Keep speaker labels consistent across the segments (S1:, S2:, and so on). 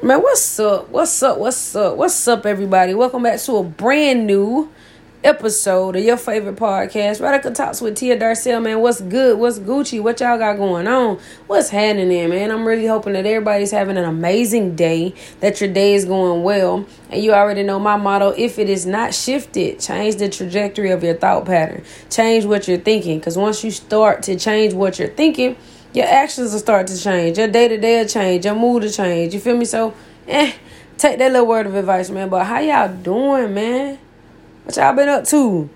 S1: Man, what's up? What's up? What's up? What's up, everybody? Welcome back to a brand new episode of your favorite podcast, Radical Talks with Tia Darcel. Man, what's good? What's Gucci? What y'all got going on? What's happening, man? I'm really hoping that everybody's having an amazing day, that your day is going well. And you already know my motto if it is not shifted, change the trajectory of your thought pattern, change what you're thinking. Because once you start to change what you're thinking, your actions will start to change. Your day to day will change. Your mood will change. You feel me? So, eh, take that little word of advice, man. But how y'all doing, man? What y'all been up to?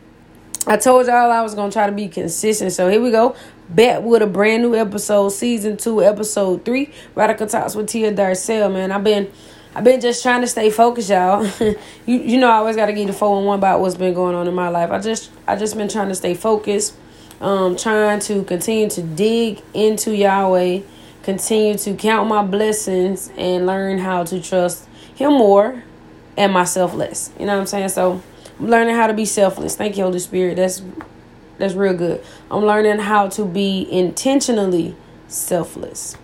S1: I told y'all I was gonna try to be consistent. So here we go. Back with a brand new episode, season two, episode three. Radical Talks with Tia Darcel, man. I've been I've been just trying to stay focused, y'all. you you know I always gotta give the four and one about what's been going on in my life. I just I just been trying to stay focused um, trying to continue to dig into Yahweh, continue to count my blessings, and learn how to trust Him more and myself less. You know what I'm saying? So I'm learning how to be selfless. Thank you, Holy Spirit. That's that's real good. I'm learning how to be intentionally selfless.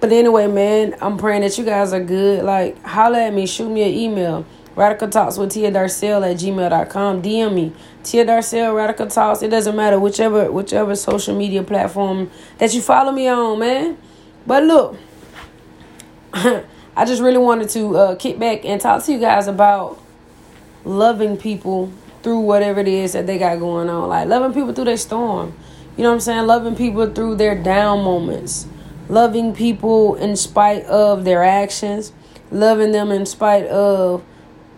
S1: But anyway, man, I'm praying that you guys are good. Like, holla at me, shoot me an email. Radical Talks with Tia Darcel at gmail.com. DM me. Tia Darcel, Radical Talks. It doesn't matter, whichever whichever social media platform that you follow me on, man. But look, I just really wanted to uh, kick back and talk to you guys about loving people through whatever it is that they got going on. Like loving people through their storm. You know what I'm saying? Loving people through their down moments. Loving people in spite of their actions. Loving them in spite of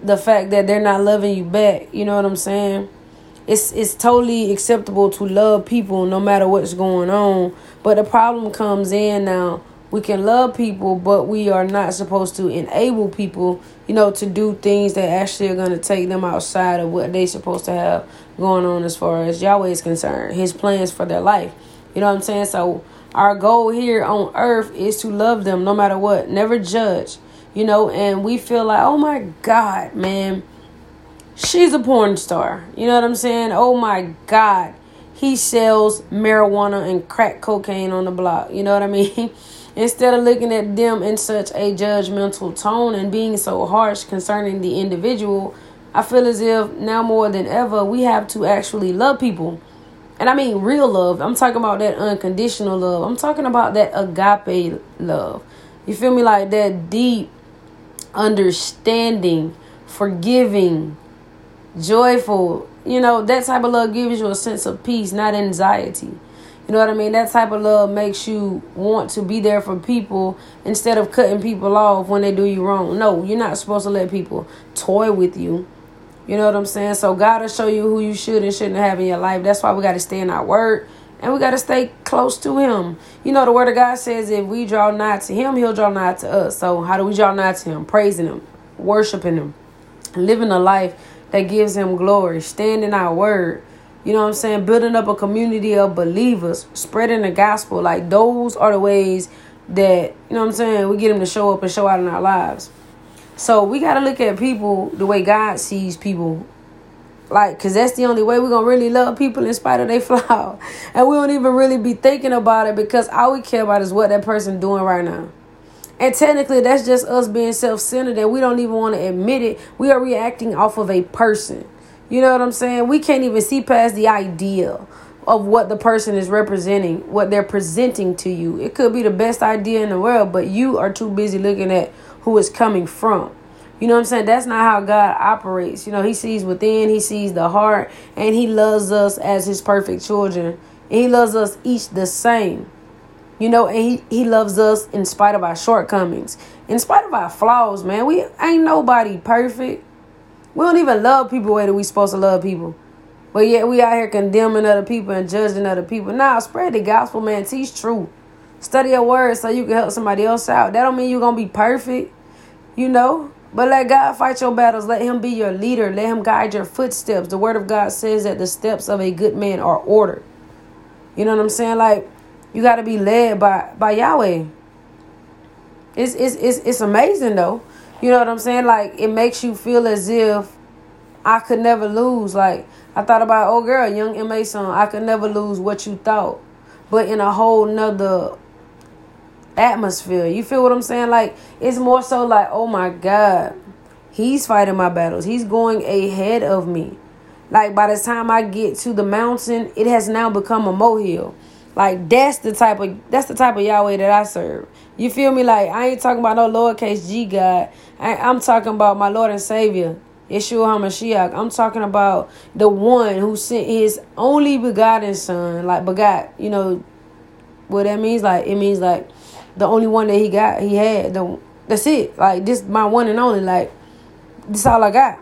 S1: the fact that they're not loving you back. You know what I'm saying? It's it's totally acceptable to love people no matter what's going on. But the problem comes in now. We can love people, but we are not supposed to enable people, you know, to do things that actually are going to take them outside of what they're supposed to have going on as far as Yahweh is concerned, His plans for their life. You know what I'm saying? So, our goal here on earth is to love them no matter what, never judge you know, and we feel like, oh my God, man, she's a porn star. You know what I'm saying? Oh my God, he sells marijuana and crack cocaine on the block. You know what I mean? Instead of looking at them in such a judgmental tone and being so harsh concerning the individual, I feel as if now more than ever we have to actually love people. And I mean real love. I'm talking about that unconditional love. I'm talking about that agape love. You feel me? Like that deep, understanding, forgiving, joyful. You know, that type of love gives you a sense of peace, not anxiety. You know what I mean? That type of love makes you want to be there for people instead of cutting people off when they do you wrong. No, you're not supposed to let people toy with you. You know what I'm saying? So God will show you who you should and shouldn't have in your life. That's why we got to stay in our word and we got to stay close to him. You know, the word of God says if we draw nigh to him, he'll draw nigh to us. So, how do we draw nigh to him? Praising him, worshiping him, living a life that gives him glory, standing our word. You know what I'm saying? Building up a community of believers, spreading the gospel. Like, those are the ways that, you know what I'm saying, we get him to show up and show out in our lives. So, we got to look at people the way God sees people like, cause that's the only way we're gonna really love people in spite of their flaw. And we don't even really be thinking about it because all we care about is what that person doing right now. And technically that's just us being self-centered and we don't even want to admit it. We are reacting off of a person. You know what I'm saying? We can't even see past the idea of what the person is representing, what they're presenting to you. It could be the best idea in the world, but you are too busy looking at who it's coming from. You know what I'm saying? That's not how God operates. You know, He sees within, He sees the heart, and He loves us as His perfect children. And He loves us each the same. You know, and He, he loves us in spite of our shortcomings, in spite of our flaws, man. We ain't nobody perfect. We don't even love people the way that we supposed to love people. But yet we out here condemning other people and judging other people. Now, spread the gospel, man. Teach truth. Study your word so you can help somebody else out. That don't mean you're to be perfect. You know, but let God fight your battles. Let Him be your leader. Let Him guide your footsteps. The Word of God says that the steps of a good man are ordered. You know what I'm saying? Like, you got to be led by, by Yahweh. It's, it's, it's, it's amazing, though. You know what I'm saying? Like, it makes you feel as if I could never lose. Like, I thought about, oh, girl, young M.A. song, I could never lose what you thought. But in a whole nother atmosphere. You feel what I'm saying? Like it's more so like, oh my God, he's fighting my battles. He's going ahead of me. Like by the time I get to the mountain, it has now become a molehill. Like that's the type of that's the type of Yahweh that I serve. You feel me? Like I ain't talking about no lowercase G God. I, I'm talking about my Lord and Savior, Yeshua HaMashiach. I'm talking about the one who sent his only begotten son, like begot, you know what that means? Like it means like the only one that he got, he had. The, that's it. Like this my one and only. Like this all I got.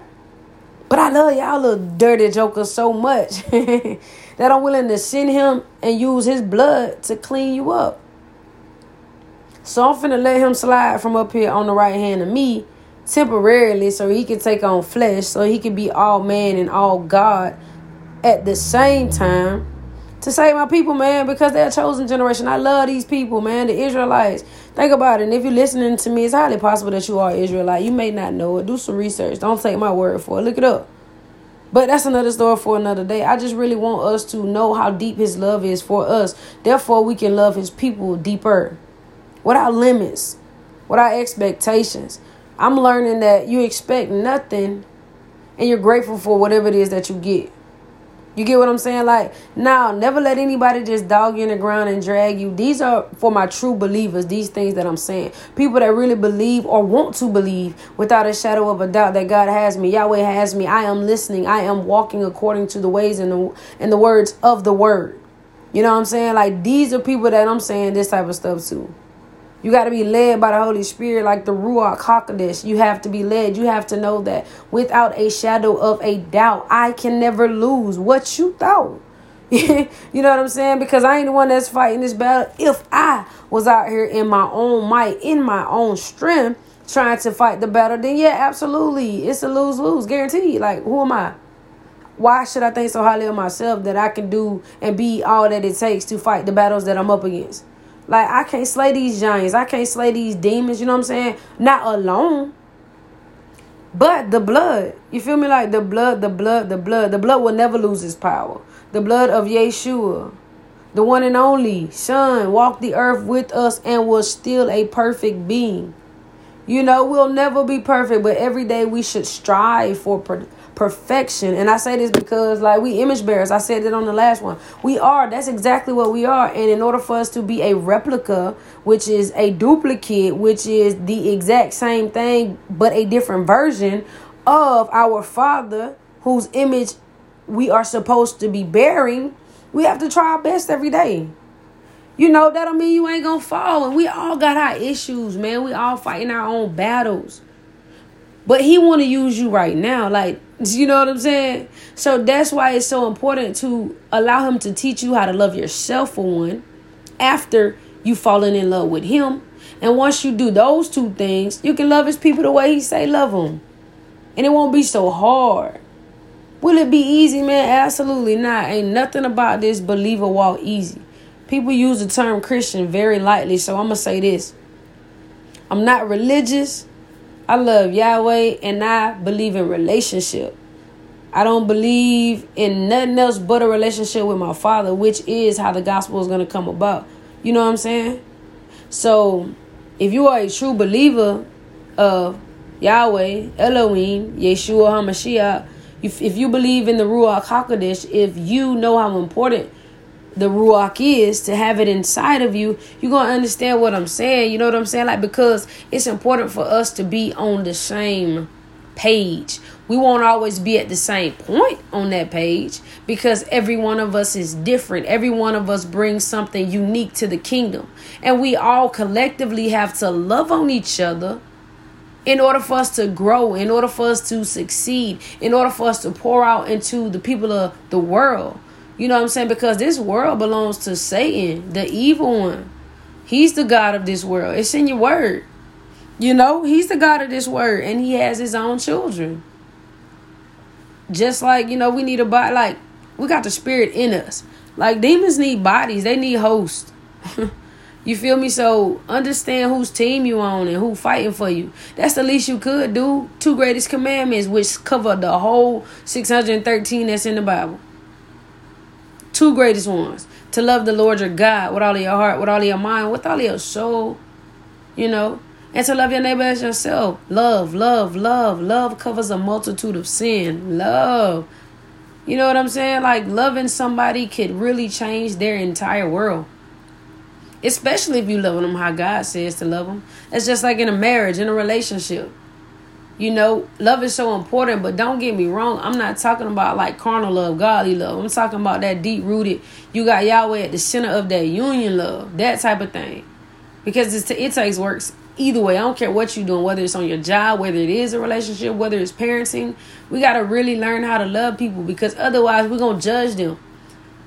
S1: But I love y'all little dirty jokers so much that I'm willing to send him and use his blood to clean you up. So I'm finna let him slide from up here on the right hand of me temporarily so he can take on flesh, so he can be all man and all God at the same time to save my people, man, because they're a chosen generation. I love these people, man, the Israelites. Think about it. And if you're listening to me, it's highly possible that you are Israelite. You may not know it. Do some research. Don't take my word for it. Look it up. But that's another story for another day. I just really want us to know how deep his love is for us. Therefore, we can love his people deeper without limits, without expectations. I'm learning that you expect nothing and you're grateful for whatever it is that you get. You get what I'm saying? Like, now, never let anybody just dog you in the ground and drag you. These are for my true believers, these things that I'm saying. People that really believe or want to believe without a shadow of a doubt that God has me, Yahweh has me. I am listening. I am walking according to the ways and the, and the words of the word. You know what I'm saying? Like, these are people that I'm saying this type of stuff to. You got to be led by the Holy Spirit, like the Ruach HaKodesh. You have to be led. You have to know that without a shadow of a doubt, I can never lose what you thought. you know what I'm saying? Because I ain't the one that's fighting this battle. If I was out here in my own might, in my own strength, trying to fight the battle, then yeah, absolutely. It's a lose lose, guaranteed. Like, who am I? Why should I think so highly of myself that I can do and be all that it takes to fight the battles that I'm up against? Like I can't slay these giants. I can't slay these demons, you know what I'm saying? Not alone. But the blood, you feel me? Like the blood, the blood, the blood. The blood will never lose its power. The blood of Yeshua, the one and only Son, walked the earth with us and was still a perfect being. You know, we'll never be perfect, but every day we should strive for perfection. And I say this because, like, we image bearers. I said it on the last one. We are. That's exactly what we are. And in order for us to be a replica, which is a duplicate, which is the exact same thing but a different version of our Father, whose image we are supposed to be bearing, we have to try our best every day. You know, that don't mean you ain't gonna fall. And we all got our issues, man. We all fighting our own battles. But he want to use you right now. Like, you know what I'm saying? So that's why it's so important to allow him to teach you how to love yourself for one after you fallen in love with him. And once you do those two things, you can love his people the way he say love them. And it won't be so hard. Will it be easy, man? Absolutely not. Ain't nothing about this believer walk easy. People use the term Christian very lightly, so I'm going to say this. I'm not religious. I love Yahweh and I believe in relationship. I don't believe in nothing else but a relationship with my father, which is how the gospel is going to come about. You know what I'm saying? So, if you are a true believer of Yahweh, Elohim, Yeshua HaMashiach, if, if you believe in the Ruach HaKodesh, if you know how important the ruach is to have it inside of you you're gonna understand what i'm saying you know what i'm saying? Like because it's important for us to be on the same page. We won't always be at the same point on that page because every one of us is different. Every one of us brings something unique to the kingdom. And we all collectively have to love on each other in order for us to grow, in order for us to succeed, in order for us to pour out into the people of the world. You know what I'm saying? Because this world belongs to Satan, the evil one. He's the God of this world. It's in your word. You know, he's the God of this word and he has his own children. Just like, you know, we need a body like we got the spirit in us. Like demons need bodies, they need hosts. you feel me? So understand whose team you on and who fighting for you. That's the least you could do. Two greatest commandments, which cover the whole 613 that's in the Bible two greatest ones. To love the Lord your God with all of your heart, with all of your mind, with all of your soul, you know, and to love your neighbor as yourself. Love, love, love. Love covers a multitude of sin. Love. You know what I'm saying? Like loving somebody could really change their entire world. Especially if you love them how God says to love them. It's just like in a marriage, in a relationship. You know, love is so important, but don't get me wrong. I'm not talking about like carnal love, godly love. I'm talking about that deep rooted, you got Yahweh at the center of that union love, that type of thing. Because it, it takes works either way. I don't care what you're doing, whether it's on your job, whether it is a relationship, whether it's parenting. We got to really learn how to love people because otherwise we're going to judge them.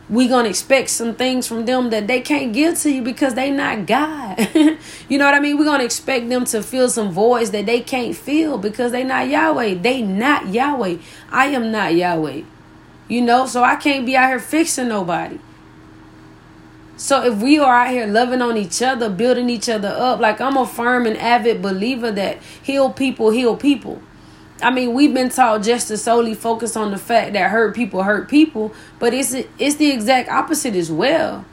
S1: Going to expect some things from them that they can't give to you because they not God. you know what I mean? We're to expect them to feel some voids that they can't feel because they not Yahweh. They not Yahweh. I am not Yahweh. You know, so I can't be out here fixing nobody. So if we are out here loving on each other, building each other up, like I'm a firm and avid believer that heal people heal people. I mean, we've been taught just to solely focus on the fact that hurt people hurt people, but it's it's the exact opposite as well.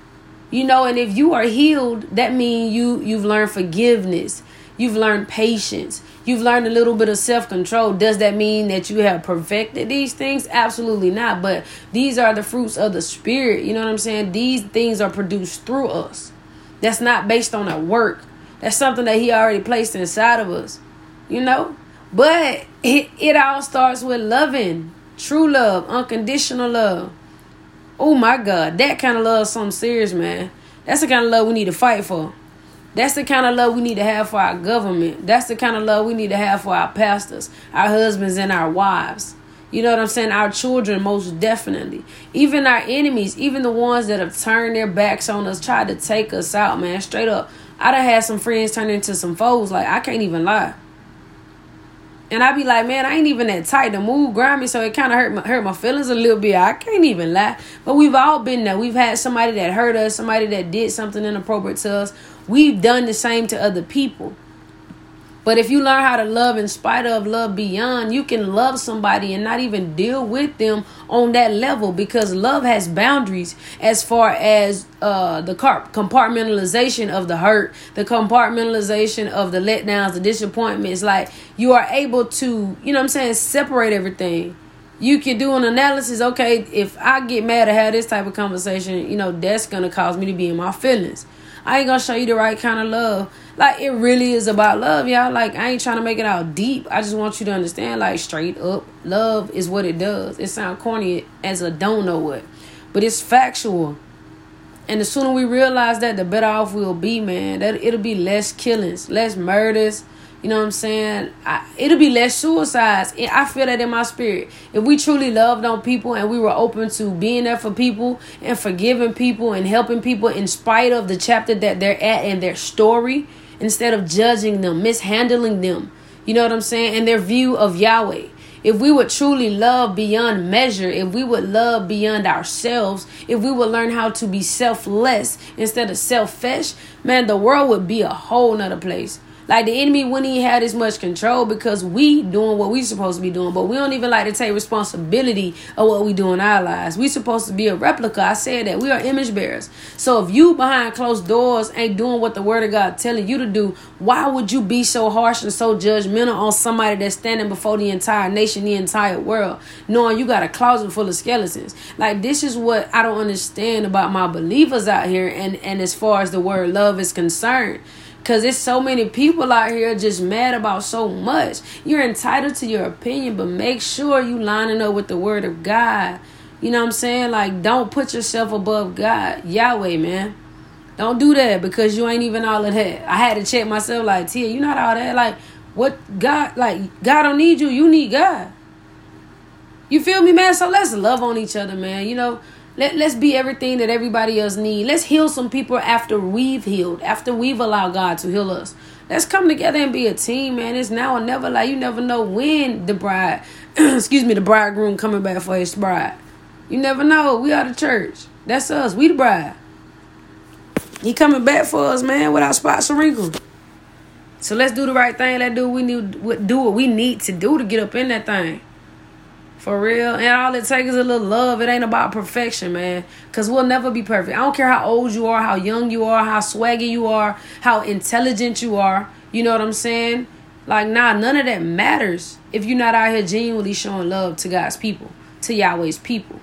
S1: You know, and if you are healed, that means you you've learned forgiveness. You've learned patience. You've learned a little bit of self control. Does that mean that you have perfected these things? Absolutely not. But these are the fruits of the Spirit. You know what I'm saying? These things are produced through us. That's not based on our work. That's something that He already placed inside of us. You know? But it, it all starts with loving. True love, unconditional love. Oh my God, that kind of love something serious, man. That's the kind of love we need to fight for. That's the kind of love we need to have for our government. That's the kind of love we need to have for our pastors, our husbands, and our wives. You know what I'm saying? Our children, most definitely. Even our enemies, even the ones that have turned their backs on us, tried to take us out, man. Straight up. I done had some friends turn into some foes. Like, I can't even lie. And I be like, man, I ain't even that tight. to move grind me, so it kind of hurt my, hurt my feelings a little bit. I can't even lie. But we've all been there. We've had somebody that hurt us, somebody that did something inappropriate to us. We've done the same to other people. But if you learn how to love in spite of love beyond, you can love somebody and not even deal with them on that level because love has boundaries as far as uh, the compartmentalization of the hurt, the compartmentalization of the letdowns, the disappointments. Like you are able to, you know what I'm saying, separate everything. You can do an analysis. Okay, if I get mad or have this type of conversation, you know, that's going to cause me to be in my feelings. I ain't gonna show you the right kind of love. Like it really is about love, y'all. Like I ain't trying to make it out deep. I just want you to understand, like straight up, love is what it does. It sounds corny as a don't know what, but it's factual. And the sooner we realize that, the better off we'll be, man. That it'll be less killings, less murders, you know what I'm saying? I, it'll be less suicides. I feel that in my spirit. If we truly loved on people and we were open to being there for people and forgiving people and helping people in spite of the chapter that they're at and their story, instead of judging them, mishandling them, you know what I'm saying? And their view of Yahweh. If we would truly love beyond measure, if we would love beyond ourselves, if we would learn how to be selfless instead of selfish, man, the world would be a whole nother place. Like the enemy wouldn't even have as much control because we doing what we supposed to be doing, but we don't even like to take responsibility of what we do in our lives. We supposed to be a replica. I said that we are image bearers. So if you behind closed doors ain't doing what the word of God telling you to do, why would you be so harsh and so judgmental on somebody that's standing before the entire nation, the entire world, knowing you got a closet full of skeletons? Like this is what I don't understand about my believers out here and and as far as the word love is concerned Cause it's so many people out here just mad about so much. You're entitled to your opinion, but make sure you lining up with the word of God. You know what I'm saying? Like, don't put yourself above God, Yahweh, man. Don't do that because you ain't even all of that. I had to check myself, like, Tia, you not all that. Like, what God, like, God don't need you. You need God. You feel me, man? So let's love on each other, man. You know, let, let's be everything that everybody else need. Let's heal some people after we've healed, after we've allowed God to heal us. Let's come together and be a team, man. It's now or never. Like you never know when the bride, excuse me, the bridegroom coming back for his bride. You never know. We are the church. That's us. We the bride. He coming back for us, man, without spots or wrinkles. So let's do the right thing. Let's do we need. Do what we need to do to get up in that thing. For real. And all it takes is a little love. It ain't about perfection, man. Because we'll never be perfect. I don't care how old you are, how young you are, how swaggy you are, how intelligent you are. You know what I'm saying? Like, nah, none of that matters if you're not out here genuinely showing love to God's people, to Yahweh's people.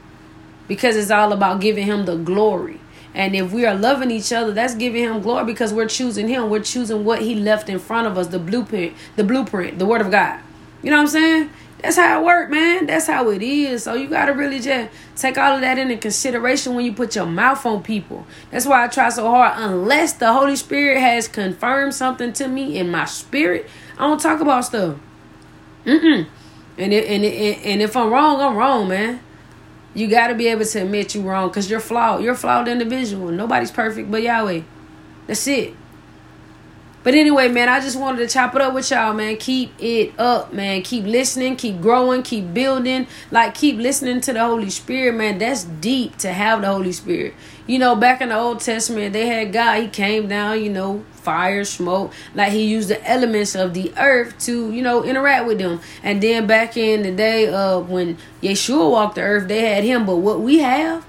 S1: Because it's all about giving Him the glory. And if we are loving each other, that's giving Him glory because we're choosing Him. We're choosing what He left in front of us the blueprint, the blueprint, the Word of God. You know what I'm saying? That's how it work, man. That's how it is. So you gotta really just take all of that into consideration when you put your mouth on people. That's why I try so hard. Unless the Holy Spirit has confirmed something to me in my spirit, I don't talk about stuff. Mm-mm. And it, and it, and if I'm wrong, I'm wrong, man. You gotta be able to admit you're wrong because you're flawed. You're a flawed individual. Nobody's perfect but Yahweh. That's it. But anyway, man, I just wanted to chop it up with y'all, man. Keep it up, man. Keep listening, keep growing, keep building. Like, keep listening to the Holy Spirit, man. That's deep to have the Holy Spirit. You know, back in the Old Testament, they had God. He came down, you know, fire, smoke. Like, he used the elements of the earth to, you know, interact with them. And then back in the day of when Yeshua walked the earth, they had him. But what we have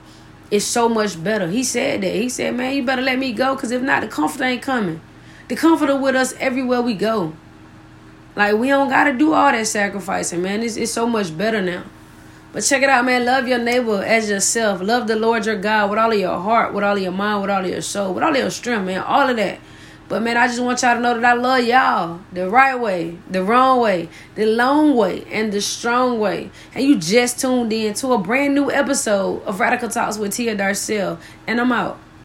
S1: is so much better. He said that. He said, man, you better let me go because if not, the comfort ain't coming the comforter with us everywhere we go. Like we don't gotta do all that sacrificing, man. It's it's so much better now. But check it out, man. Love your neighbor as yourself. Love the Lord your God with all of your heart, with all of your mind, with all of your soul, with all of your strength, man. All of that. But man, I just want y'all to know that I love y'all the right way, the wrong way, the long way, and the strong way. And you just tuned in to a brand new episode of Radical Talks with Tia Darcel. And I'm out.